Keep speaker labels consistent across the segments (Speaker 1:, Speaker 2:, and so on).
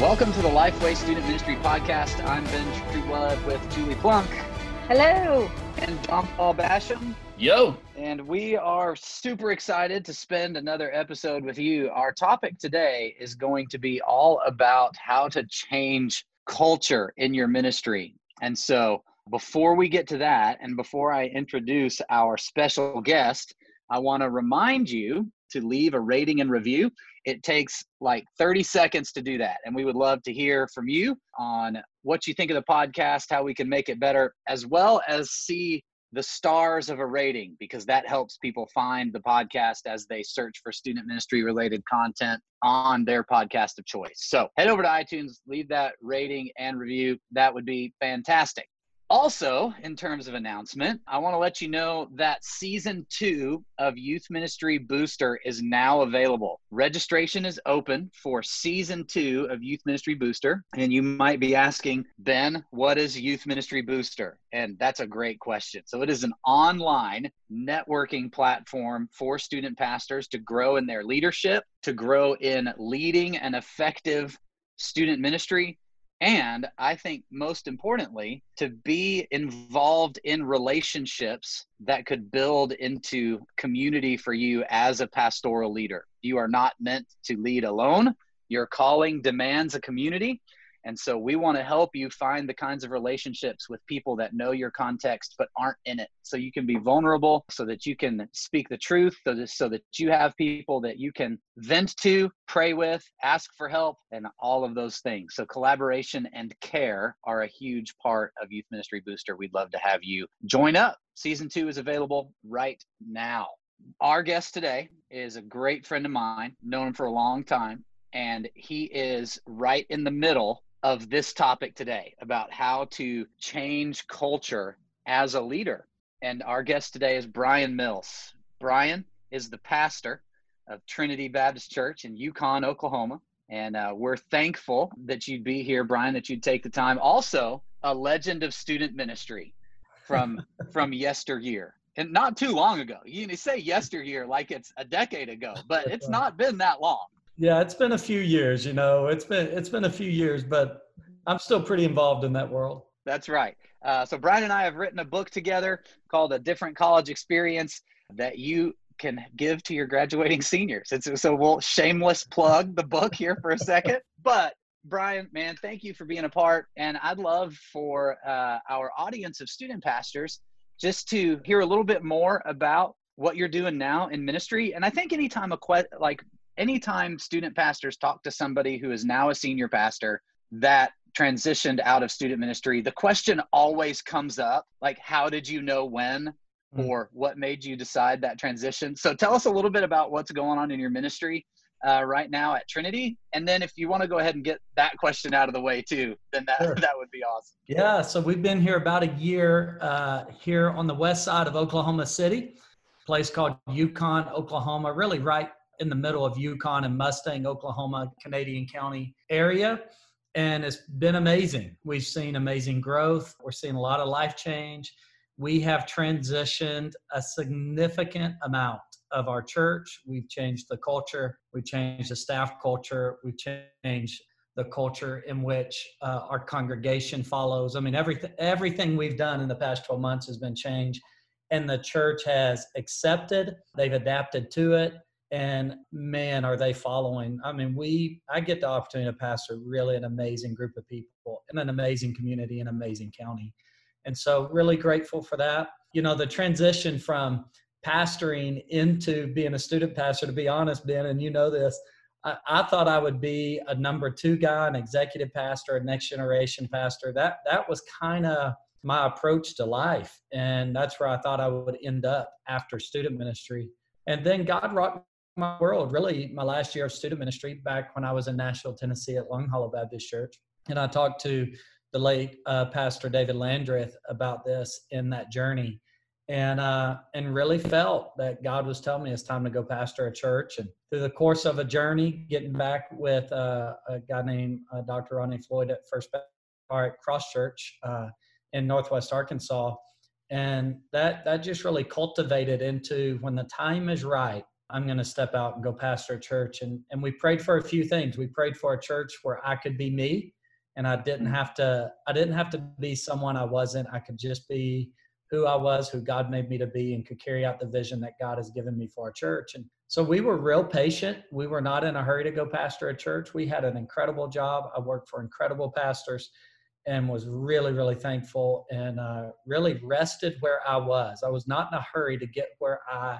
Speaker 1: Welcome to the Lifeway Student Ministry Podcast. I'm Ben Trueblood with Julie Plunk.
Speaker 2: Hello.
Speaker 1: And John Paul Basham.
Speaker 3: Yo.
Speaker 1: And we are super excited to spend another episode with you. Our topic today is going to be all about how to change culture in your ministry. And so, before we get to that, and before I introduce our special guest, I want to remind you to leave a rating and review. It takes like 30 seconds to do that. And we would love to hear from you on what you think of the podcast, how we can make it better, as well as see the stars of a rating, because that helps people find the podcast as they search for student ministry related content on their podcast of choice. So head over to iTunes, leave that rating and review. That would be fantastic. Also, in terms of announcement, I want to let you know that season two of Youth Ministry Booster is now available. Registration is open for season two of Youth Ministry Booster. And you might be asking, Ben, what is Youth Ministry Booster? And that's a great question. So, it is an online networking platform for student pastors to grow in their leadership, to grow in leading an effective student ministry and I think most importantly, to be involved in relationships that could build into community for you as a pastoral leader. You are not meant to lead alone. Your calling demands a community. And so we want to help you find the kinds of relationships with people that know your context but aren't in it. So you can be vulnerable, so that you can speak the truth, so that, you have people that you can vent to, pray with, ask for help, and all of those things. So collaboration and care are a huge part of Youth Ministry Booster. We'd love to have you join up. Season two is available right now. Our guest today is a great friend of mine, known him for a long time, and he is right in the middle of this topic today about how to change culture as a leader. And our guest today is Brian Mills. Brian is the pastor of Trinity Baptist Church in Yukon, Oklahoma. And uh, we're thankful that you'd be here, Brian, that you'd take the time. Also, a legend of student ministry from from yesteryear and not too long ago. You say yesteryear like it's a decade ago, but it's not been that long.
Speaker 3: Yeah, it's been a few years, you know. It's been it's been a few years, but I'm still pretty involved in that world.
Speaker 1: That's right. Uh, so Brian and I have written a book together called A Different College Experience that you can give to your graduating seniors. It's, so we'll shameless plug the book here for a second. But Brian, man, thank you for being a part. And I'd love for uh, our audience of student pastors just to hear a little bit more about what you're doing now in ministry. And I think anytime a que- like anytime student pastors talk to somebody who is now a senior pastor that transitioned out of student ministry, the question always comes up like, how did you know when? Hmm. Or what made you decide that transition? So tell us a little bit about what's going on in your ministry uh, right now at Trinity, and then if you want to go ahead and get that question out of the way too, then that sure. that would be awesome.
Speaker 3: Yeah, so we've been here about a year uh, here on the west side of Oklahoma City, place called Yukon, Oklahoma, really right in the middle of Yukon and Mustang, Oklahoma, Canadian County area. And it's been amazing. We've seen amazing growth. We're seeing a lot of life change. We have transitioned a significant amount of our church. We've changed the culture. We've changed the staff culture. We've changed the culture in which uh, our congregation follows. I mean, everything everything we've done in the past 12 months has been changed, and the church has accepted. They've adapted to it, and man are they following. I mean we i get the opportunity to pastor really an amazing group of people in an amazing community in an amazing county. And so really grateful for that. You know the transition from pastoring into being a student pastor to be honest ben and you know this I, I thought i would be a number two guy an executive pastor a next generation pastor. That that was kind of my approach to life and that's where i thought i would end up after student ministry. And then God brought my world, really, my last year of student ministry back when I was in Nashville, Tennessee at Long Hollow Baptist Church. And I talked to the late uh, Pastor David Landrith about this in that journey. And uh, and really felt that God was telling me it's time to go pastor a church. And through the course of a journey, getting back with uh, a guy named uh, Dr. Ronnie Floyd at First Baptist Cross Church uh, in Northwest Arkansas, and that that just really cultivated into when the time is right I'm going to step out and go pastor a church. And, and we prayed for a few things. We prayed for a church where I could be me and I didn't mm. have to, I didn't have to be someone I wasn't. I could just be who I was, who God made me to be, and could carry out the vision that God has given me for our church. And so we were real patient. We were not in a hurry to go pastor a church. We had an incredible job. I worked for incredible pastors and was really, really thankful and uh, really rested where I was. I was not in a hurry to get where I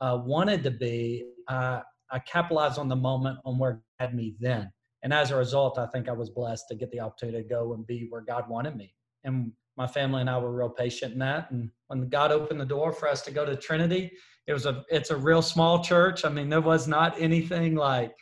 Speaker 3: uh, wanted to be. Uh, I capitalized on the moment on where God had me then. And as a result, I think I was blessed to get the opportunity to go and be where God wanted me. And my family and I were real patient in that. And when God opened the door for us to go to Trinity, it was a it's a real small church. I mean, there was not anything like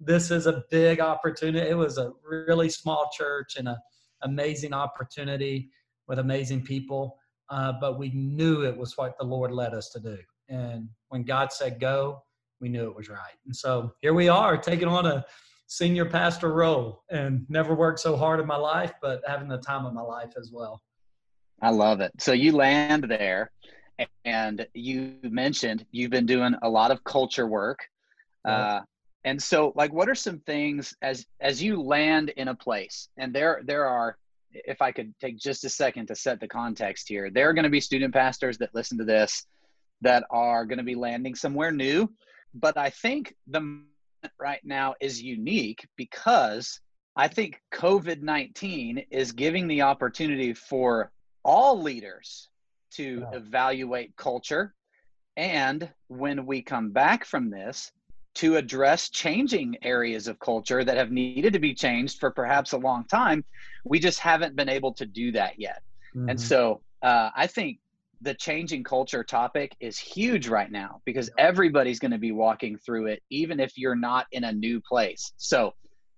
Speaker 3: this is a big opportunity. It was a really small church and an amazing opportunity with amazing people. Uh, but we knew it was what the Lord led us to do. And when God said go, we knew it was right. And so here we are taking on a senior pastor role and never worked so hard in my life, but having the time of my life as well.
Speaker 1: I love it. So you land there and you mentioned you've been doing a lot of culture work. Uh, and so like what are some things as as you land in a place and there there are if I could take just a second to set the context here, there are going to be student pastors that listen to this that are going to be landing somewhere new. But I think the right now is unique because I think COVID 19 is giving the opportunity for all leaders to evaluate culture. And when we come back from this, to address changing areas of culture that have needed to be changed for perhaps a long time. We just haven't been able to do that yet. Mm-hmm. And so uh, I think the changing culture topic is huge right now because everybody's going to be walking through it, even if you're not in a new place. So,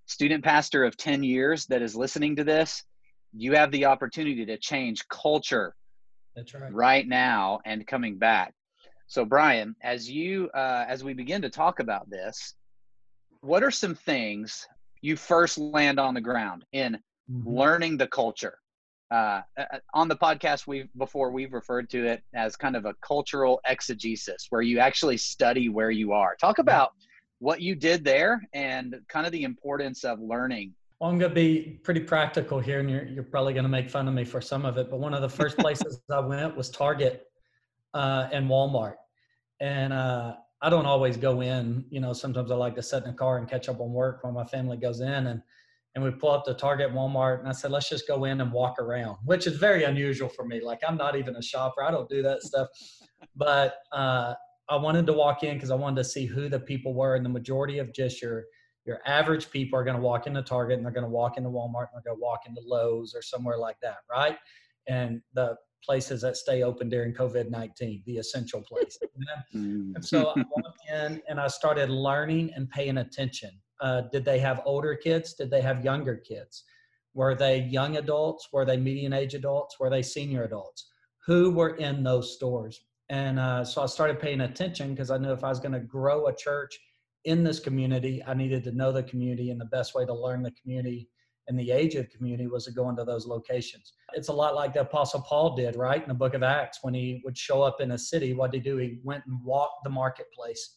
Speaker 1: student pastor of 10 years that is listening to this, you have the opportunity to change culture
Speaker 3: right.
Speaker 1: right now and coming back. So, Brian, as you uh, as we begin to talk about this, what are some things you first land on the ground in mm-hmm. learning the culture? Uh, uh, on the podcast we've before we've referred to it as kind of a cultural exegesis where you actually study where you are. Talk about what you did there and kind of the importance of learning.
Speaker 3: Well, i'm going to be pretty practical here and you're, you're probably going to make fun of me for some of it but one of the first places i went was target uh, and walmart. And uh, i don't always go in you know sometimes i like to sit in the car and catch up on work while my family goes in and and we pull up to Target, Walmart, and I said, let's just go in and walk around, which is very unusual for me. Like I'm not even a shopper. I don't do that stuff. But uh, I wanted to walk in because I wanted to see who the people were. And the majority of just your your average people are going to walk into Target and they're going to walk into Walmart and they're going to walk into Lowe's or somewhere like that, right? And the places that stay open during COVID 19, the essential places. and so I walked in and I started learning and paying attention uh, did they have older kids? Did they have younger kids? Were they young adults? Were they median age adults? Were they senior adults? Who were in those stores? And uh, so I started paying attention because I knew if I was going to grow a church in this community, I needed to know the community, and the best way to learn the community and the age of community was to go into those locations. It's a lot like the Apostle Paul did, right? In the book of Acts, when he would show up in a city, what did he do? He went and walked the marketplace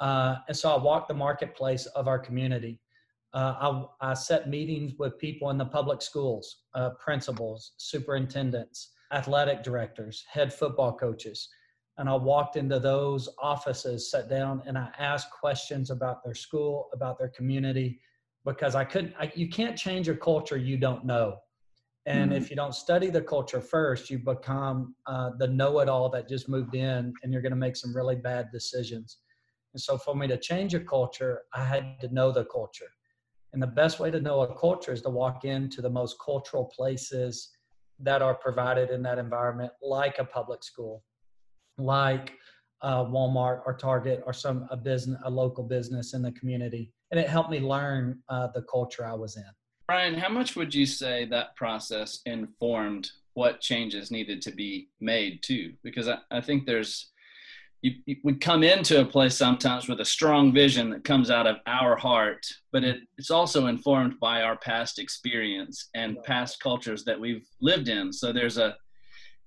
Speaker 3: uh, and so I walked the marketplace of our community. Uh, I, I, set meetings with people in the public schools, uh, principals, superintendents, athletic directors, head football coaches. And I walked into those offices, sat down, and I asked questions about their school, about their community, because I couldn't, I, you can't change a culture you don't know. And mm-hmm. if you don't study the culture first, you become uh, the know it all that just moved in, and you're going to make some really bad decisions. And so for me to change a culture, I had to know the culture. And the best way to know a culture is to walk into the most cultural places that are provided in that environment, like a public school, like uh, Walmart or Target or some a business, a local business in the community. And it helped me learn uh, the culture I was in.
Speaker 2: Brian, how much would you say that process informed what changes needed to be made too? Because I, I think there's you, you, we come into a place sometimes with a strong vision that comes out of our heart, but it, it's also informed by our past experience and past cultures that we've lived in. So there's a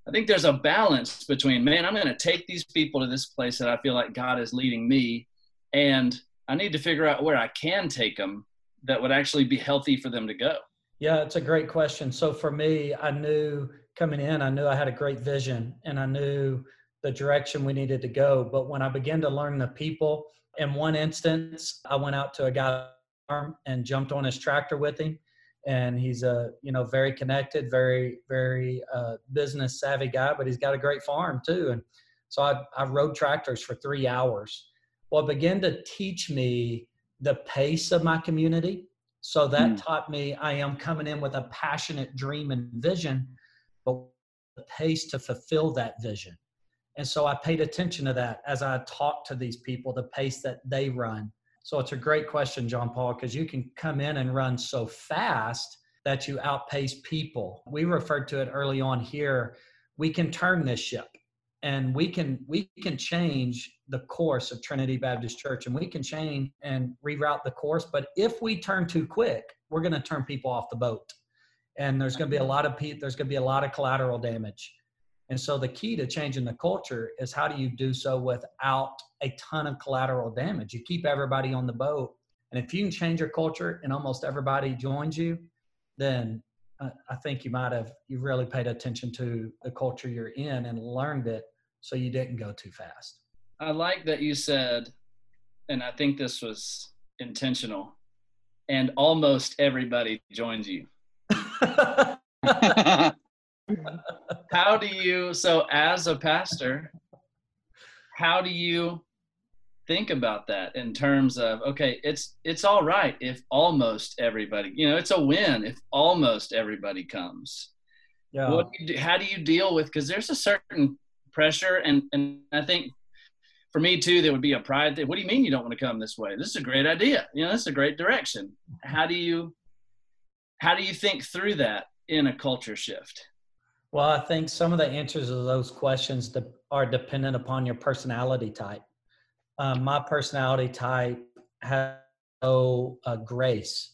Speaker 2: I think there's a balance between, man, I'm going to take these people to this place that I feel like God is leading me, and I need to figure out where I can take them that would actually be healthy for them to go.
Speaker 3: Yeah, it's a great question. So for me, I knew coming in, I knew I had a great vision and I knew the direction we needed to go. But when I began to learn the people, in one instance, I went out to a guy and jumped on his tractor with him and he's a you know very connected very very uh, business savvy guy but he's got a great farm too and so I, I rode tractors for three hours well it began to teach me the pace of my community so that mm. taught me i am coming in with a passionate dream and vision but the pace to fulfill that vision and so i paid attention to that as i talked to these people the pace that they run so it's a great question, John Paul, because you can come in and run so fast that you outpace people. We referred to it early on here. We can turn this ship and we can we can change the course of Trinity Baptist Church and we can change and reroute the course. But if we turn too quick, we're going to turn people off the boat. And there's going to be a lot of pe- there's going to be a lot of collateral damage. And so the key to changing the culture is how do you do so without a ton of collateral damage? You keep everybody on the boat. And if you can change your culture and almost everybody joins you, then uh, I think you might have you really paid attention to the culture you're in and learned it so you didn't go too fast.
Speaker 2: I like that you said, and I think this was intentional, and almost everybody joins you. Mm-hmm. how do you so as a pastor how do you think about that in terms of okay it's it's all right if almost everybody you know it's a win if almost everybody comes. Yeah. What do do, how do you deal with because there's a certain pressure and and i think for me too there would be a pride thing what do you mean you don't want to come this way? This is a great idea. You know this is a great direction. How do you how do you think through that in a culture shift
Speaker 3: well, I think some of the answers to those questions de- are dependent upon your personality type. Um, my personality type has no uh, grace,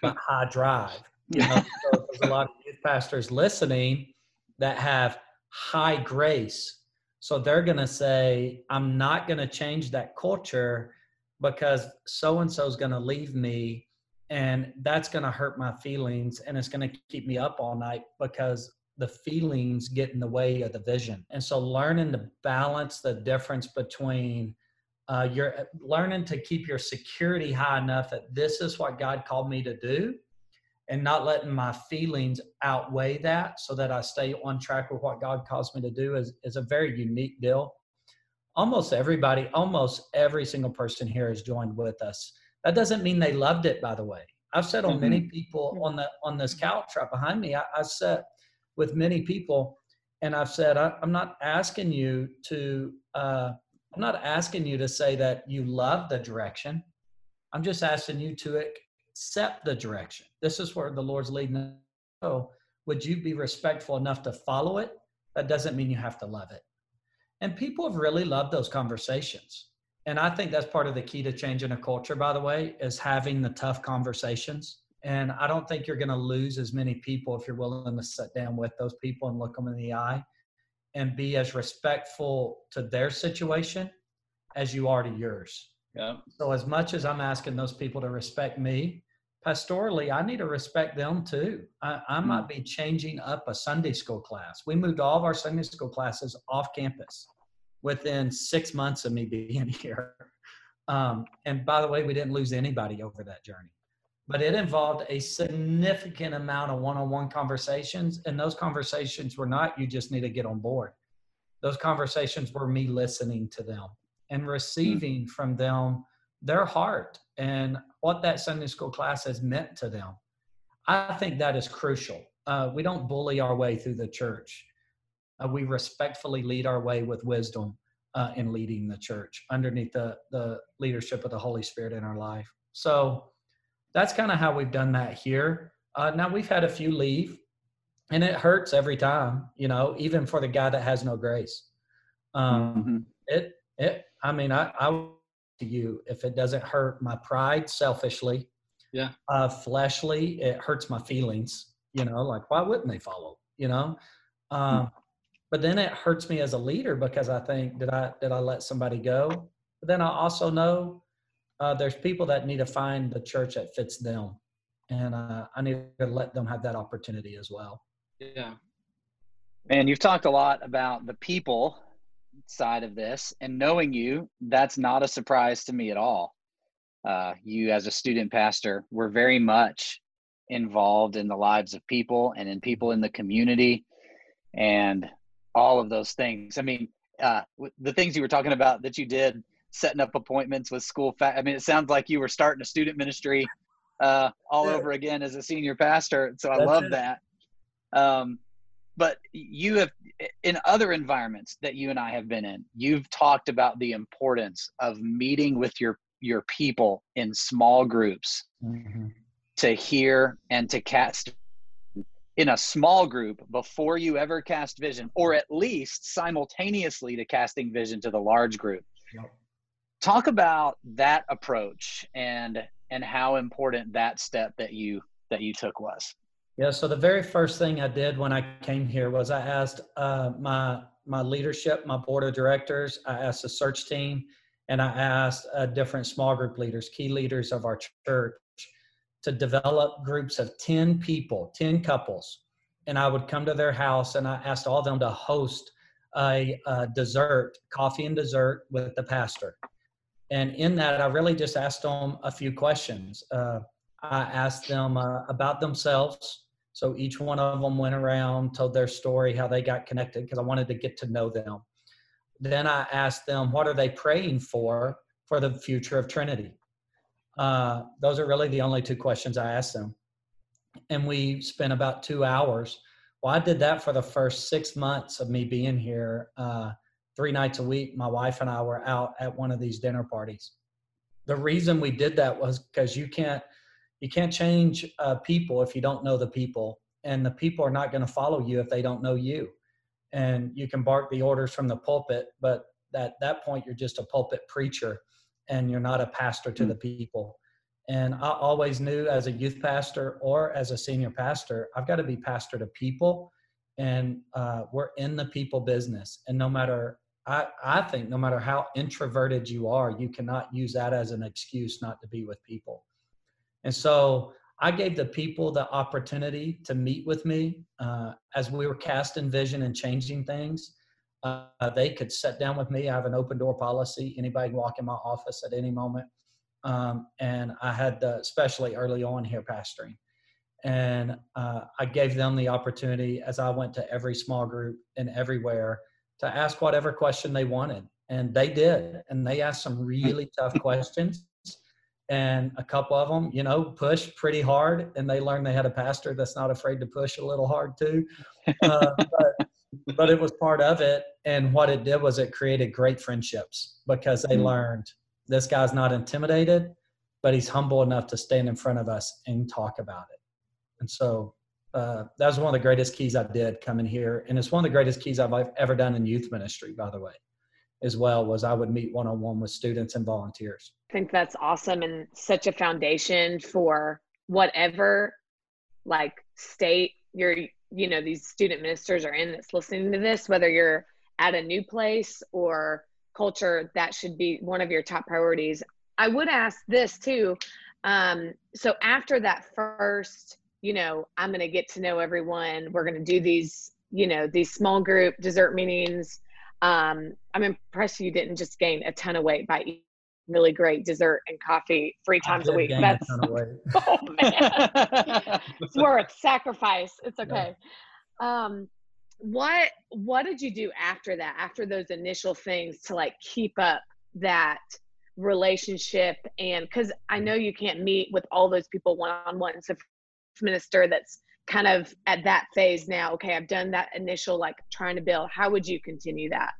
Speaker 3: but high drive. You know, so there's a lot of youth pastors listening that have high grace. So they're going to say, I'm not going to change that culture because so and so is going to leave me and that's going to hurt my feelings and it's going to keep me up all night because the feelings get in the way of the vision. And so learning to balance the difference between uh, you're learning to keep your security high enough that this is what God called me to do and not letting my feelings outweigh that so that I stay on track with what God calls me to do is, is a very unique deal. Almost everybody, almost every single person here has joined with us. That doesn't mean they loved it, by the way. I've said on mm-hmm. many people on the on this couch right behind me, I, I said with many people, and I've said I, am not asking you to. Uh, I'm not asking you to say that you love the direction. I'm just asking you to accept the direction. This is where the Lord's leading. So, would you be respectful enough to follow it? That doesn't mean you have to love it. And people have really loved those conversations. And I think that's part of the key to changing a culture, by the way, is having the tough conversations. And I don't think you're going to lose as many people if you're willing to sit down with those people and look them in the eye and be as respectful to their situation as you are to yours.
Speaker 2: Yeah.
Speaker 3: So as much as I'm asking those people to respect me, pastorally, I need to respect them too. I, I mm. might be changing up a Sunday school class. We moved all of our Sunday school classes off campus within six months of me being here. Um, and by the way, we didn't lose anybody over that journey but it involved a significant amount of one-on-one conversations and those conversations were not you just need to get on board. Those conversations were me listening to them and receiving mm-hmm. from them their heart and what that sunday school class has meant to them. I think that is crucial. Uh, we don't bully our way through the church. Uh, we respectfully lead our way with wisdom uh, in leading the church underneath the, the leadership of the holy spirit in our life. So that's kind of how we've done that here. Uh, now we've had a few leave, and it hurts every time. You know, even for the guy that has no grace. Um, mm-hmm. It it. I mean, I I to you if it doesn't hurt my pride selfishly.
Speaker 2: Yeah.
Speaker 3: Uh, fleshly, it hurts my feelings. You know, like why wouldn't they follow? You know. Um, but then it hurts me as a leader because I think did I did I let somebody go? But then I also know uh, there's people that need to find the church that fits them, and uh, I need to let them have that opportunity as well.
Speaker 2: Yeah.
Speaker 1: Man, you've talked a lot about the people side of this, and knowing you, that's not a surprise to me at all. Uh, you, as a student pastor, were very much involved in the lives of people and in people in the community, and all of those things. I mean, uh, the things you were talking about that you did, setting up appointments with school. Fa- I mean, it sounds like you were starting a student ministry uh, all yeah. over again as a senior pastor. So I That's love it. that. Um, but you have in other environments that you and I have been in, you've talked about the importance of meeting with your your people in small groups mm-hmm. to hear and to cast in a small group before you ever cast vision, or at least simultaneously to casting vision to the large group. Yep. Talk about that approach and and how important that step that you that you took was.
Speaker 3: Yeah. So the very first thing I did when I came here was I asked uh, my my leadership, my board of directors, I asked the search team, and I asked uh, different small group leaders, key leaders of our church, to develop groups of ten people, ten couples, and I would come to their house and I asked all of them to host a, a dessert, coffee and dessert with the pastor. And in that, I really just asked them a few questions. Uh, I asked them uh, about themselves. So each one of them went around, told their story, how they got connected, because I wanted to get to know them. Then I asked them, what are they praying for for the future of Trinity? Uh, those are really the only two questions I asked them. And we spent about two hours. Well, I did that for the first six months of me being here. Uh, three nights a week, my wife and I were out at one of these dinner parties. The reason we did that was because you can't you can't change uh, people if you don't know the people and the people are not going to follow you if they don't know you and you can bark the orders from the pulpit but at that point you're just a pulpit preacher and you're not a pastor to mm-hmm. the people and i always knew as a youth pastor or as a senior pastor i've got to be pastor to people and uh, we're in the people business and no matter I, I think no matter how introverted you are you cannot use that as an excuse not to be with people and so I gave the people the opportunity to meet with me uh, as we were casting vision and changing things. Uh, they could sit down with me. I have an open door policy. Anybody can walk in my office at any moment. Um, and I had, the, especially early on here, pastoring. And uh, I gave them the opportunity as I went to every small group and everywhere to ask whatever question they wanted. And they did. And they asked some really tough questions and a couple of them, you know, pushed pretty hard, and they learned they had a pastor that's not afraid to push a little hard too. Uh, but, but it was part of it, and what it did was it created great friendships because they mm-hmm. learned this guy's not intimidated, but he's humble enough to stand in front of us and talk about it. And so uh, that was one of the greatest keys I did coming here, and it's one of the greatest keys I've ever done in youth ministry, by the way as well was I would meet one on one with students and volunteers.
Speaker 4: I think that's awesome and such a foundation for whatever like state you're you know these student ministers are in that's listening to this whether you're at a new place or culture that should be one of your top priorities i would ask this too um, so after that first you know i'm going to get to know everyone we're going to do these you know these small group dessert meetings um, I'm impressed you didn't just gain a ton of weight by eating really great dessert and coffee three times a week. That's a oh man, it's worth sacrifice. It's okay. Yeah. Um, what what did you do after that? After those initial things to like keep up that relationship and because I know you can't meet with all those people one on one. So minister that's kind of at that phase now okay i've done that initial like trying to build how would you continue that?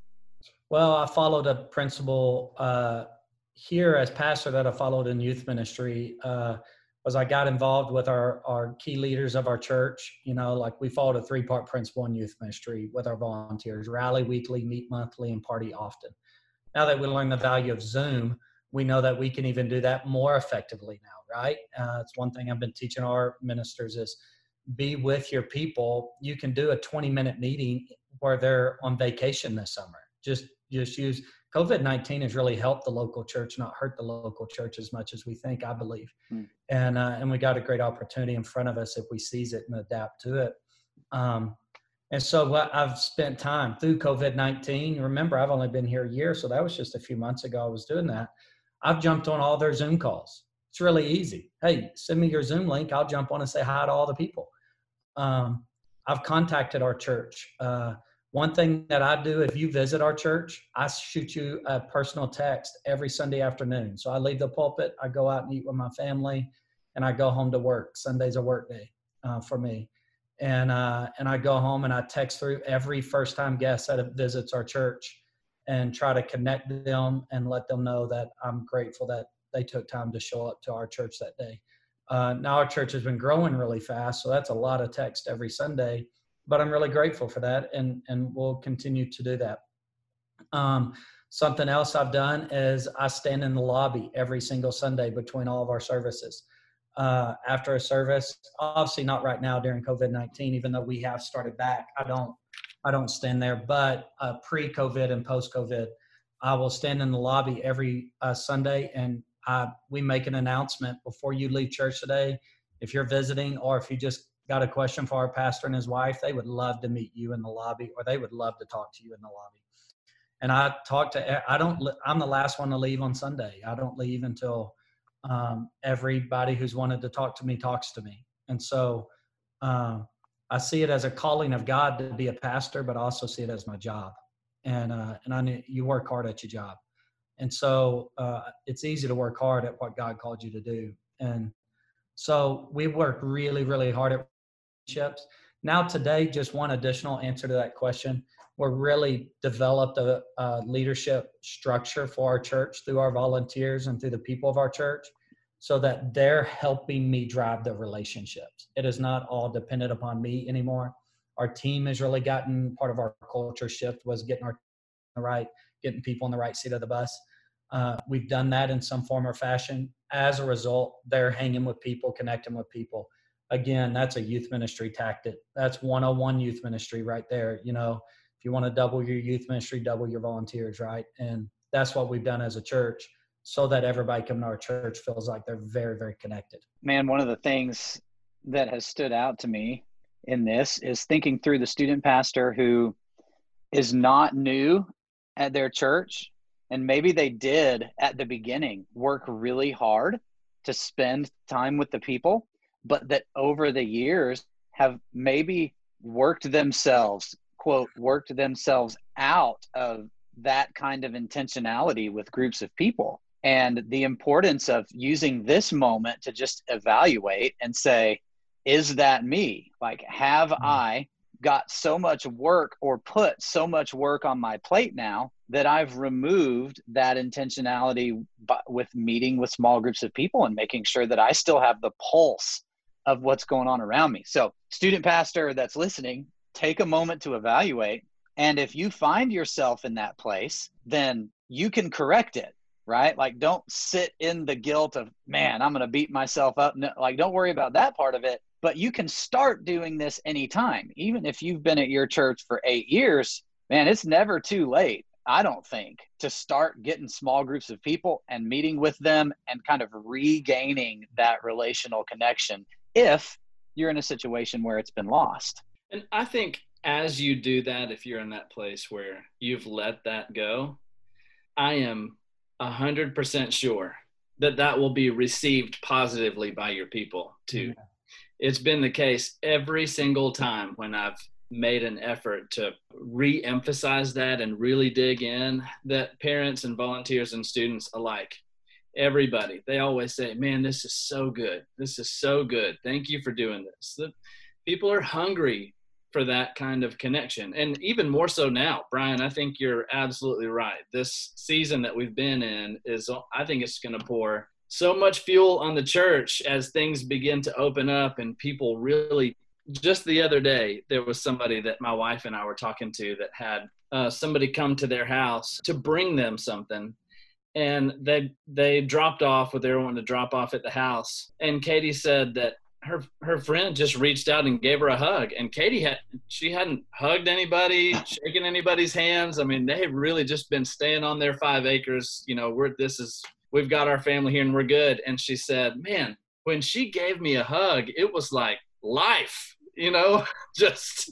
Speaker 3: Well i followed a principle uh, here as pastor that i followed in youth ministry uh, was i got involved with our, our key leaders of our church you know like we followed a three part principle in youth ministry with our volunteers rally weekly meet monthly and party often. Now that we learn the value of zoom we know that we can even do that more effectively now right uh, it's one thing i've been teaching our ministers is be with your people you can do a 20 minute meeting where they're on vacation this summer. Just just use COVID nineteen has really helped the local church, not hurt the local church as much as we think. I believe, hmm. and uh, and we got a great opportunity in front of us if we seize it and adapt to it. Um, and so what I've spent time through COVID nineteen. Remember, I've only been here a year, so that was just a few months ago. I was doing that. I've jumped on all their Zoom calls. It's really easy. Hey, send me your Zoom link. I'll jump on and say hi to all the people. Um, I've contacted our church. Uh, one thing that I do, if you visit our church, I shoot you a personal text every Sunday afternoon. So I leave the pulpit, I go out and eat with my family, and I go home to work. Sunday's a work day uh, for me, and uh, and I go home and I text through every first time guest that visits our church, and try to connect them and let them know that I'm grateful that they took time to show up to our church that day. Uh, now our church has been growing really fast, so that's a lot of text every Sunday but I'm really grateful for that, and and we'll continue to do that. Um, something else I've done is I stand in the lobby every single Sunday between all of our services. Uh, after a service, obviously not right now during COVID nineteen, even though we have started back. I don't I don't stand there, but uh, pre COVID and post COVID, I will stand in the lobby every uh, Sunday and we make an announcement before you leave church today. If you're visiting or if you just got a question for our pastor and his wife, they would love to meet you in the lobby or they would love to talk to you in the lobby. And I talk to, I don't, I'm the last one to leave on Sunday. I don't leave until um, everybody who's wanted to talk to me talks to me. And so um, I see it as a calling of God to be a pastor, but I also see it as my job. And, uh, and I you work hard at your job. And so uh, it's easy to work hard at what God called you to do. And so we work really, really hard at relationships. Now, today, just one additional answer to that question. We're really developed a, a, leadership structure for our church through our volunteers and through the people of our church so that they're helping me drive the relationships. It is not all dependent upon me anymore. Our team has really gotten part of our culture shift was getting our right, getting people in the right seat of the bus. Uh, we've done that in some form or fashion. As a result, they're hanging with people, connecting with people again, that's a youth ministry tactic. That's 101 youth ministry right there. You know, if you want to double your youth ministry, double your volunteers, right? And that's what we've done as a church so that everybody coming to our church feels like they're very, very connected.
Speaker 1: Man, one of the things that has stood out to me in this is thinking through the student pastor who is not new at their church and maybe they did at the beginning work really hard to spend time with the people but that over the years have maybe worked themselves, quote, worked themselves out of that kind of intentionality with groups of people. And the importance of using this moment to just evaluate and say, is that me? Like, have mm-hmm. I got so much work or put so much work on my plate now that I've removed that intentionality with meeting with small groups of people and making sure that I still have the pulse of what's going on around me. So, student pastor that's listening, take a moment to evaluate. And if you find yourself in that place, then you can correct it, right? Like, don't sit in the guilt of, man, I'm going to beat myself up. No, like, don't worry about that part of it. But you can start doing this anytime. Even if you've been at your church for eight years, man, it's never too late. I don't think, to start getting small groups of people and meeting with them and kind of regaining that relational connection if you're in a situation where it's been lost.
Speaker 2: And I think as you do that, if you're in that place where you've let that go, I am 100% sure that that will be received positively by your people too. Yeah. It's been the case every single time when I've made an effort to re emphasize that and really dig in that parents and volunteers and students alike everybody they always say man this is so good this is so good thank you for doing this the people are hungry for that kind of connection. And even more so now brian i think you're absolutely right. This season that we've been in is i think it's going to pour so much fuel on the church as things begin to open up and people really just the other day there was somebody that my wife and i were talking to that had uh, somebody come to their house to bring them something. And they they dropped off what they were wanting to drop off at the house. And Katie said that her her friend just reached out and gave her a hug and katie had she hadn't hugged anybody shaken anybody's hands. I mean they had really just been staying on their five acres you know we're this is we've got our family here and we're good. And she said man when she gave me a hug it was like life you know just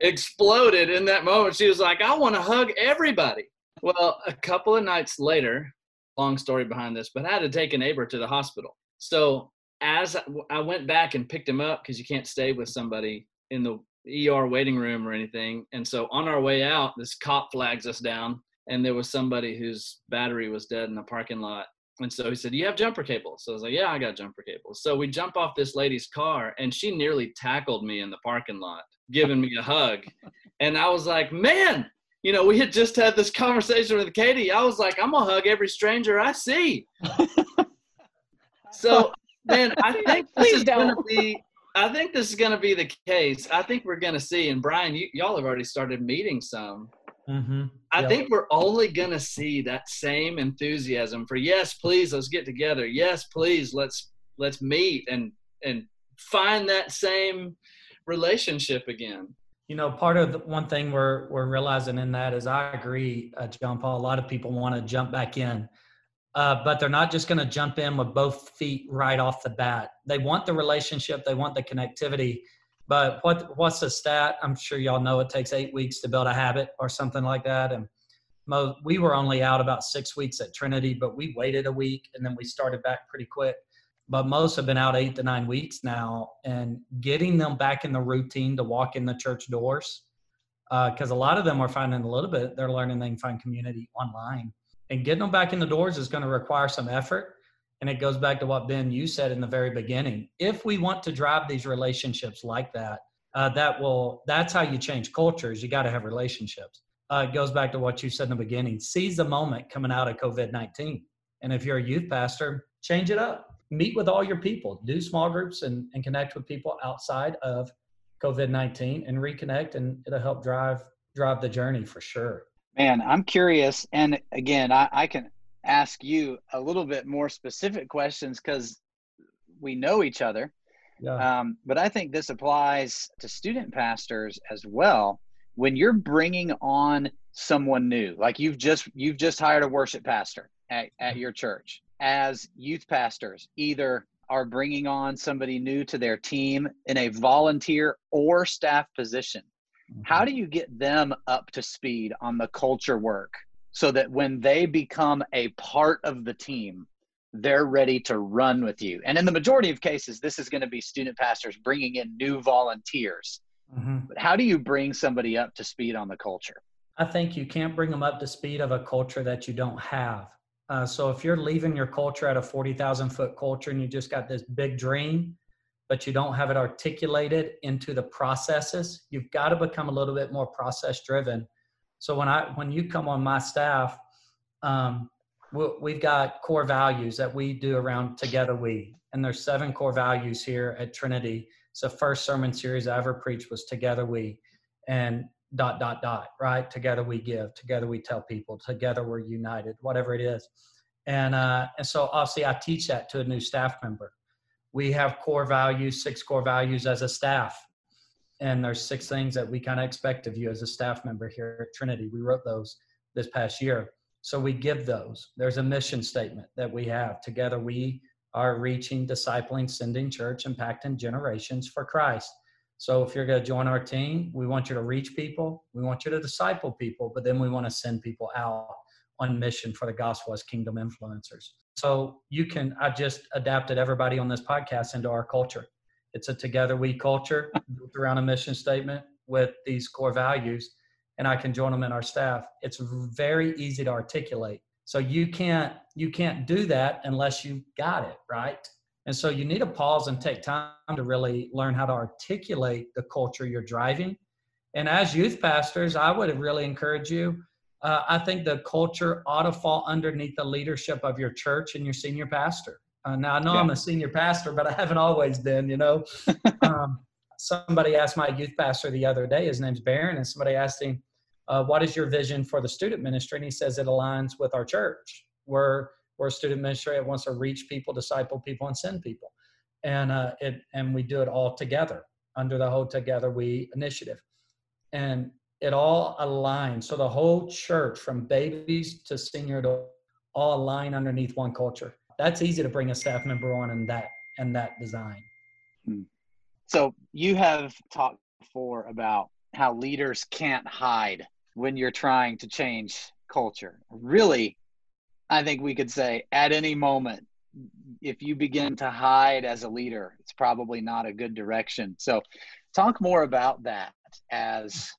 Speaker 2: exploded in that moment. She was like i want to hug everybody. Well a couple of nights later long story behind this but i had to take a neighbor to the hospital. So as I went back and picked him up because you can't stay with somebody in the ER waiting room or anything. And so on our way out, this cop flags us down, and there was somebody whose battery was dead in the parking lot. And so he said, "Do you have jumper cables?" So I was like, "Yeah, I got jumper cables." So we jump off this lady's car, and she nearly tackled me in the parking lot, giving me a hug. And I was like, "Man, you know, we had just had this conversation with Katie. I was like, I'm gonna hug every stranger I see." so man, I think this is going to be. I think this is going to be the case. I think we're going to see, and Brian, you, y'all have already started meeting some. Mm-hmm. I yep. think we're only going to see that same enthusiasm for yes, please, let's get together. Yes, please, let's let's meet and and find that same relationship again.
Speaker 3: You know, part of the one thing we're we're realizing in that is I agree, uh, John Paul. A lot of people want to jump back in uh, but they're not just going to jump in with both feet right off the bat. They want the relationship, they want the connectivity. But what what's the stat? I'm sure y'all know it takes eight weeks to build a habit or something like that. And mo- we were only out about six weeks at Trinity, but we waited a week and then we started back pretty quick. But most have been out eight to nine weeks now, and getting them back in the routine to walk in the church doors, because uh, a lot of them are finding a little bit. They're learning they can find community online and getting them back in the doors is going to require some effort. And it goes back to what Ben you said in the very beginning. If we want to drive these relationships like that, uh, that will that's how you change cultures. You got to have relationships. Uh, it goes back to what you said in the beginning. Seize the moment coming out of COVID nineteen. And if you're a youth pastor, change it up. Meet with all your people. Do small groups and, and connect with people outside of COVID nineteen and reconnect, and it'll help drive drive the journey for sure.
Speaker 1: Man, I'm curious. And again, I, I can ask you a little bit more specific questions because we know each other. Yeah. Um, but I think this applies to student pastors as well. When you're bringing on someone new, like you've just you've just hired a worship pastor at, at your church, as youth pastors, either are bringing on somebody new to their team in a volunteer or staff position how mm-hmm. do you get them up to speed on the culture work so that when they become a part of the team, they're ready to run with you? And in the majority of cases, this is going to be student pastors bringing in new volunteers. Mm-hmm. But how do you bring somebody up to speed on the culture?
Speaker 3: I think you can't bring them up to speed of a culture that you don't have. Uh, so if you're leaving your culture at a 40,000 foot culture and you just got this big dream, but you don't have it articulated into the processes, you've got to become a little bit more process driven. So when I when you come on my staff, um, we've got core values that we do around Together We, and there's seven core values here at Trinity. So first sermon series I ever preached was Together We, and dot dot dot right. Together we give. Together we tell people. Together we're united. Whatever it is, and uh, and so obviously I teach that to a new staff member we have core values, six core values as a staff. And there's six things that we kind of expect of you as a staff member here at Trinity. We wrote those this past year. So we give those. There's a mission statement that we have. Together we are reaching, discipling, sending church, impacting generations for Christ. So if you're going to join our team, we want you to reach people, we want you to disciple people, but then we want to send people out on mission for the gospel as kingdom influencers. So you can, I just adapted everybody on this podcast into our culture. It's a together we culture built around a mission statement with these core values, and I can join them in our staff. It's very easy to articulate. So you can't you can't do that unless you got it right. And so you need to pause and take time to really learn how to articulate the culture you're driving. And as youth pastors, I would really encourage you uh, I think the culture ought to fall underneath the leadership of your church and your senior pastor. Uh, now I know yeah. I'm a senior pastor, but I haven't always been. You know, um, somebody asked my youth pastor the other day. His name's Barron, and somebody asked him, uh, "What is your vision for the student ministry?" And he says it aligns with our church. We're we're a student ministry that wants to reach people, disciple people, and send people. and uh, it and we do it all together under the whole Together We initiative, and it all aligns. So the whole church, from babies to senior to all align underneath one culture. That's easy to bring a staff member on in that and that design.
Speaker 1: Hmm. So you have talked before about how leaders can't hide when you're trying to change culture. Really, I think we could say at any moment, if you begin to hide as a leader, it's probably not a good direction. So talk more about that as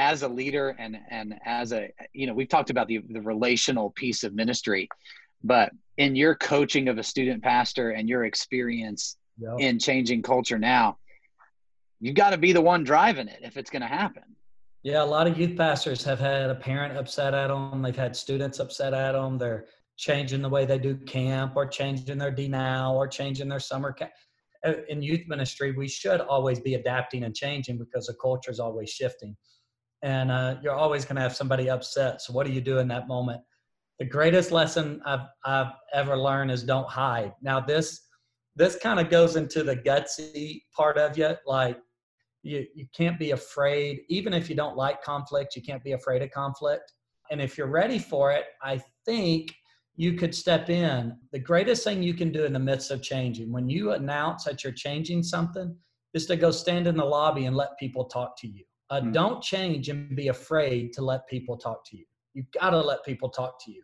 Speaker 1: as a leader and and as a you know we've talked about the the relational piece of ministry but in your coaching of a student pastor and your experience yep. in changing culture now you've got to be the one driving it if it's going to happen.
Speaker 3: Yeah a lot of youth pastors have had a parent upset at them they've had students upset at them they're changing the way they do camp or changing their DNOW or changing their summer camp. Uh, in youth ministry we should always be adapting and changing because the culture is always shifting and uh, you're always going to have somebody upset. So what do you do in that moment? The greatest lesson I've, I've ever learned is don't hide. Now this this kind of goes into the gutsy part of you, like you you can't be afraid, even if you don't like conflict, you can't be afraid of conflict. And if you're ready for it, I think you could step in. The greatest thing you can do in the midst of changing, when you announce that you're changing something, is to go stand in the lobby and let people talk to you uh, mm Don't change and be afraid to let people talk to you. You've got to let people talk to you.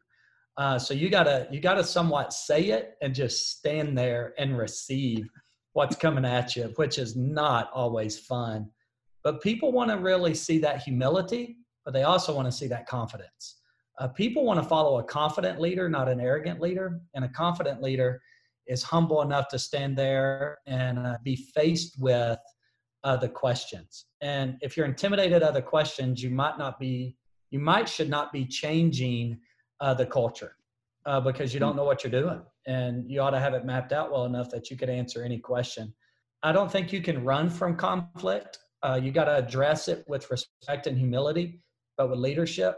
Speaker 3: Uh, so you gotta you gotta somewhat say it and just stand there and receive what's coming at you, which is not always fun. But people want to really see that humility, but they also want to see that confidence. Uh, people want to follow a confident leader, not an arrogant leader. And a confident leader is humble enough to stand there and uh, be faced with the questions. And if you're intimidated other questions, you might not be, you might should not be changing uh, the culture uh, because you don't know what you're doing. And you ought to have it mapped out well enough that you could answer any question. I don't think you can run from conflict. Uh, you got to address it with respect and humility, but with leadership.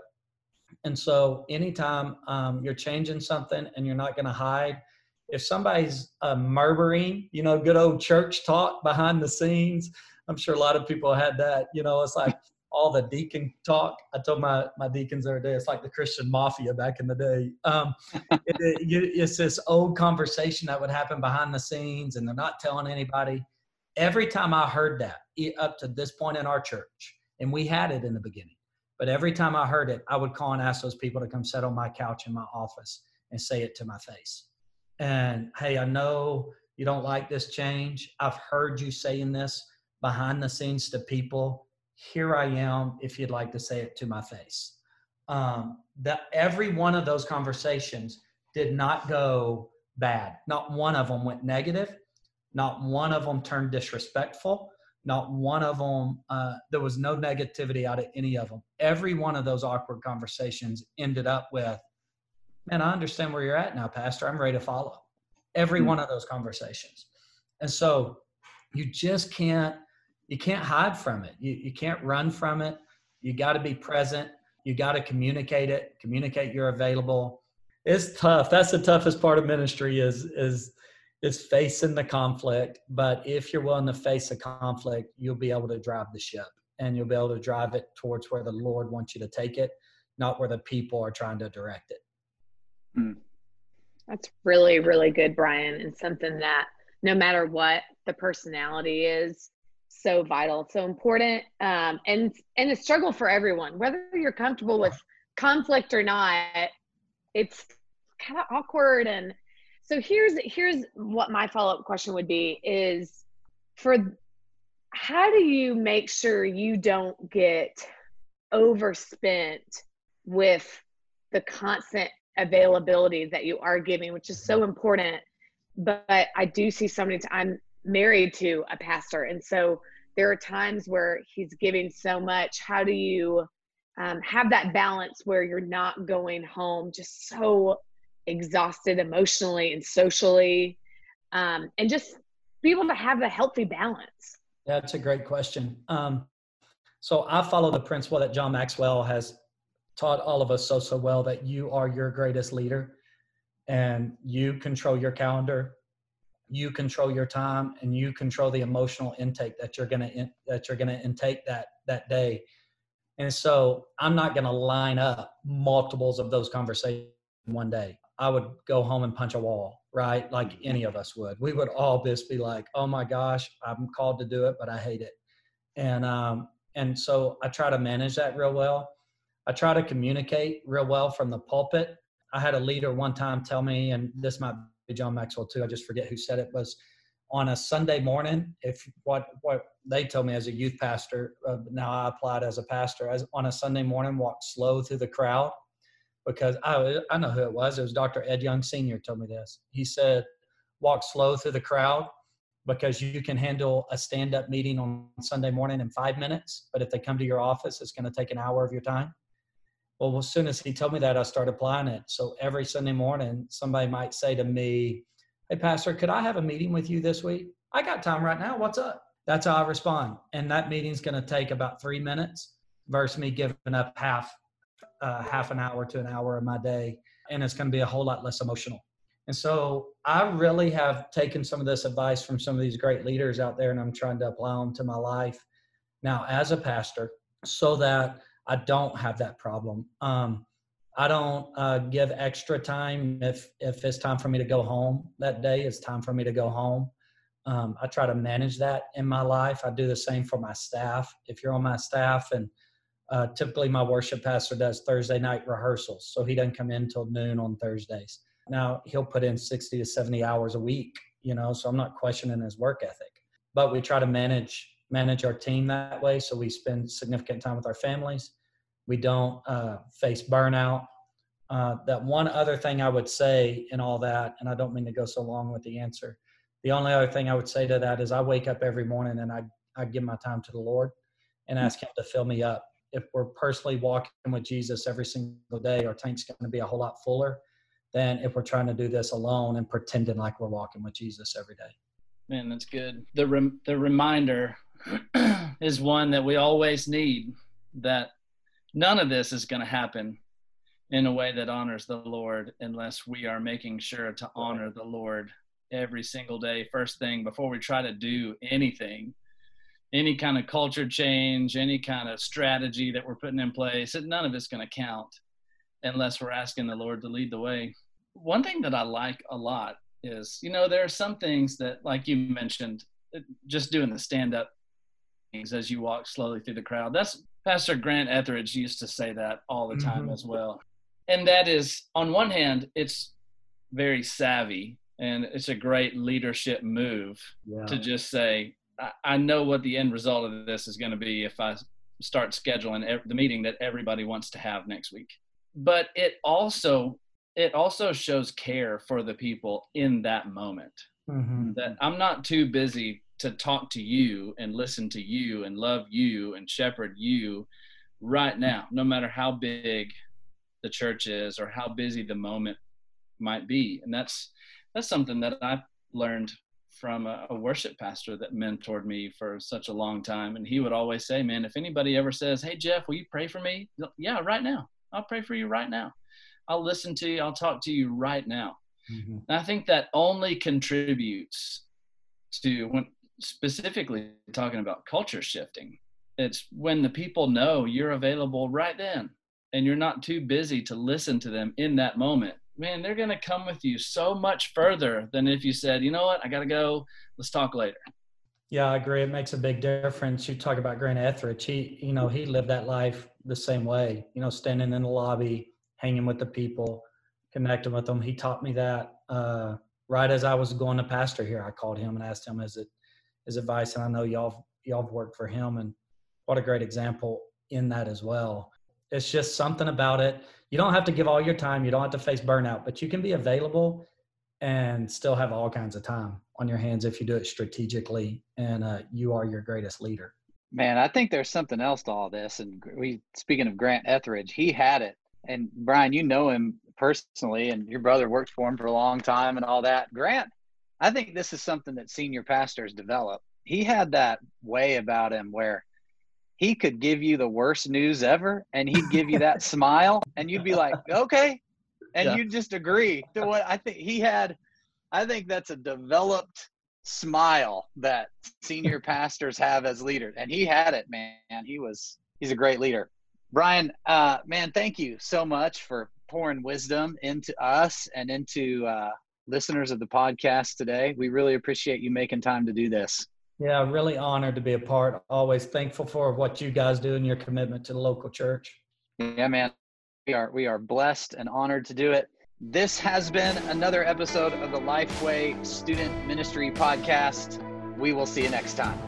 Speaker 3: And so, anytime um, you're changing something and you're not going to hide, if somebody's uh, murmuring, you know, good old church talk behind the scenes, I'm sure a lot of people had that. You know, it's like all the deacon talk. I told my my deacons the other day, it's like the Christian mafia back in the day. Um, it, it, it's this old conversation that would happen behind the scenes, and they're not telling anybody. Every time I heard that, up to this point in our church, and we had it in the beginning, but every time I heard it, I would call and ask those people to come sit on my couch in my office and say it to my face. And hey, I know you don't like this change. I've heard you saying this behind the scenes to people here i am if you'd like to say it to my face. Um, that every one of those conversations did not go bad. Not one of them went negative. Not one of them turned disrespectful. Not one of them uh, there was no negativity out of any of them every one of those awkward conversations ended up with man i understand where you're at now pastor. I'm ready to follow. Every mm-hmm. one of those conversations. And so you just can't you can't hide from it. You, you can't run from it. You got to be present. You got to communicate it. Communicate you're available. It's tough. That's the toughest part of ministry is is is facing the conflict. But if you're willing to face the conflict, you'll be able to drive the ship and you'll be able to drive it towards where the Lord wants you to take it, not where the people are trying to direct it.
Speaker 4: Hmm. That's really, really good, Brian, and something that no matter what the personality is, so vital, so important, um, and and a struggle for everyone. Whether you're comfortable with conflict or not, it's kind of awkward. And so here's here's what my follow up question would be: is for how do you make sure you don't get overspent with the constant availability that you are giving, which is so important. But I do see so many. I'm married to a pastor and so there are times where he's giving so much. How do you um, have that balance where you're not going home just so exhausted emotionally and socially? Um, and just be able to have a healthy balance.
Speaker 3: That's a great question. Um, so i follow the principle that john maxwell has taught all of us so so well that you are your greatest leader and you control your calendar you control your time and you control the emotional intake that you're going to that you're to intake that that day. And so i'm not to line up multiples of those conversations one day. I would go home and punch a wall right? Like any of us would. We would all just be like oh my gosh i'm called to do it but i hate it. And um and so i try to manage that real well. I try to communicate real well from the pulpit. I had a leader one time tell me and this might John Maxwell too. I just forget who said it was on a Sunday morning. If what what they told me as a youth pastor, uh, now I applied as a pastor. As on a Sunday morning, walk slow through the crowd because I I know who it was. It was Dr. Ed Young Senior told me this. He said, walk slow through the crowd because you can handle a stand up meeting on Sunday morning in five minutes. But if they come to your office, it's going to take an hour of your time. Well, as soon as he told me that, I started applying it. So every Sunday morning, somebody might say to me, Hey, Pastor, could I have a meeting with you this week? I got time right now. What's up? That's how I respond. And that meeting's going to take about three minutes versus me giving up half, uh, half an hour to an hour of my day. And it's going to be a whole lot less emotional. And so I really have taken some of this advice from some of these great leaders out there and I'm trying to apply them to my life now as a pastor so that I don't have that problem. Um, I don't uh, give extra time if if it's time for me to go home that day. It's time for me to go home. Um, I try to manage that in my life. I do the same for my staff. If you're on my staff, and uh, typically my worship pastor does Thursday night rehearsals, so he doesn't come in till noon on Thursdays. Now he'll put in 60 to 70 hours a week, you know, so I'm not questioning his work ethic. But we try to manage manage our team that way, so we spend significant time with our families we don't uh, face burnout. Uh, that one other thing I would say in all that, and I don't mean to go so long with the answer. The only other thing I would say to that is I wake up every morning and I, I give my time to the Lord and ask Him to fill me up. If we're personally walking with Jesus every single day, our tank's going to be a whole lot fuller than if we're trying to do this alone and pretending like we're walking with Jesus every day.
Speaker 2: Man, that's good. The rem- the reminder is one that we always need that none of this is going to happen in a way that honors the Lord unless we are making sure to honor the Lord every single day, first thing before we try to do anything, any kind of culture change, any kind of strategy that we're putting in place. None of it's going to count unless we're asking the Lord to lead the way. One thing that I like a lot is, you know, there are some things that, like you mentioned, just doing the stand up things as you walk slowly through the crowd. That's Pastor Grant Ethridge used to say that all the time mm-hmm. as well. And that is, on one hand, it's very savvy and it's a great leadership move yeah. to just say, I, I, know what the end result of this is going to be if I start scheduling the meeting that everybody wants to have next week. But it also it also shows care for the people in that moment. Mm-hmm. That I'm not too busy to talk to you and listen to you and love you and shepherd you right now, no matter how big the church is or how busy the moment might be. And that's that's something that I've learned from a, a, worship pastor that mentored me for such a long time. And he would always say, Man, if anybody ever says, Hey Jeff, will you pray for me? Yeah, right now. I'll pray for you right now. I'll listen to you, I'll talk to you right now. Mm-hmm. And I think that only contributes to when specifically talking about culture shifting. It's when the people know you're available right then and you're not too busy to listen to them in that moment. Man, they're going to come with you so much further than if you said, you know what, I got to go. Let's talk later.
Speaker 3: Yeah, I agree. It makes a big difference. You talk about Grant Ethridge. He, you know, he lived that life the same way, you know, standing in the lobby, hanging with the people, connecting with them. He taught me that uh, right as I was going to pastor here. I called him and asked him, is it his advice, and I know y'all y'all have worked for him, and what a great example in that as well. It's just something about it. You don't have to give all your time. You don't have to face burnout, but you can be available and still have all kinds of time on your hands if you do it strategically and uh, you are your greatest leader.
Speaker 1: Man, I think there's something else to all this. And we, speaking of Grant Ethridge, he had it. And Brian, you know him personally, and your brother worked for him for a long time and all that. Grant I think this is something that senior pastors develop. He had that way about him where he could give you the worst news ever and he'd give you that smile and you'd be like, okay. And yeah. you'd just agree to what I think he had. I think that's a developed smile that senior pastors have as leaders, and he had it, man. He was he's a great leader. Brian, uh, man, thank you so much for pouring wisdom into us and into uh, listeners of the podcast today. We really appreciate you making time to do this.
Speaker 3: Yeah, really honored to be a part. Always thankful for what you guys do and your commitment to the local church.
Speaker 1: Yeah, man. We are we are blessed and honored to do it. This has been another episode of the Lifeway Student Ministry Podcast. We will see you next time.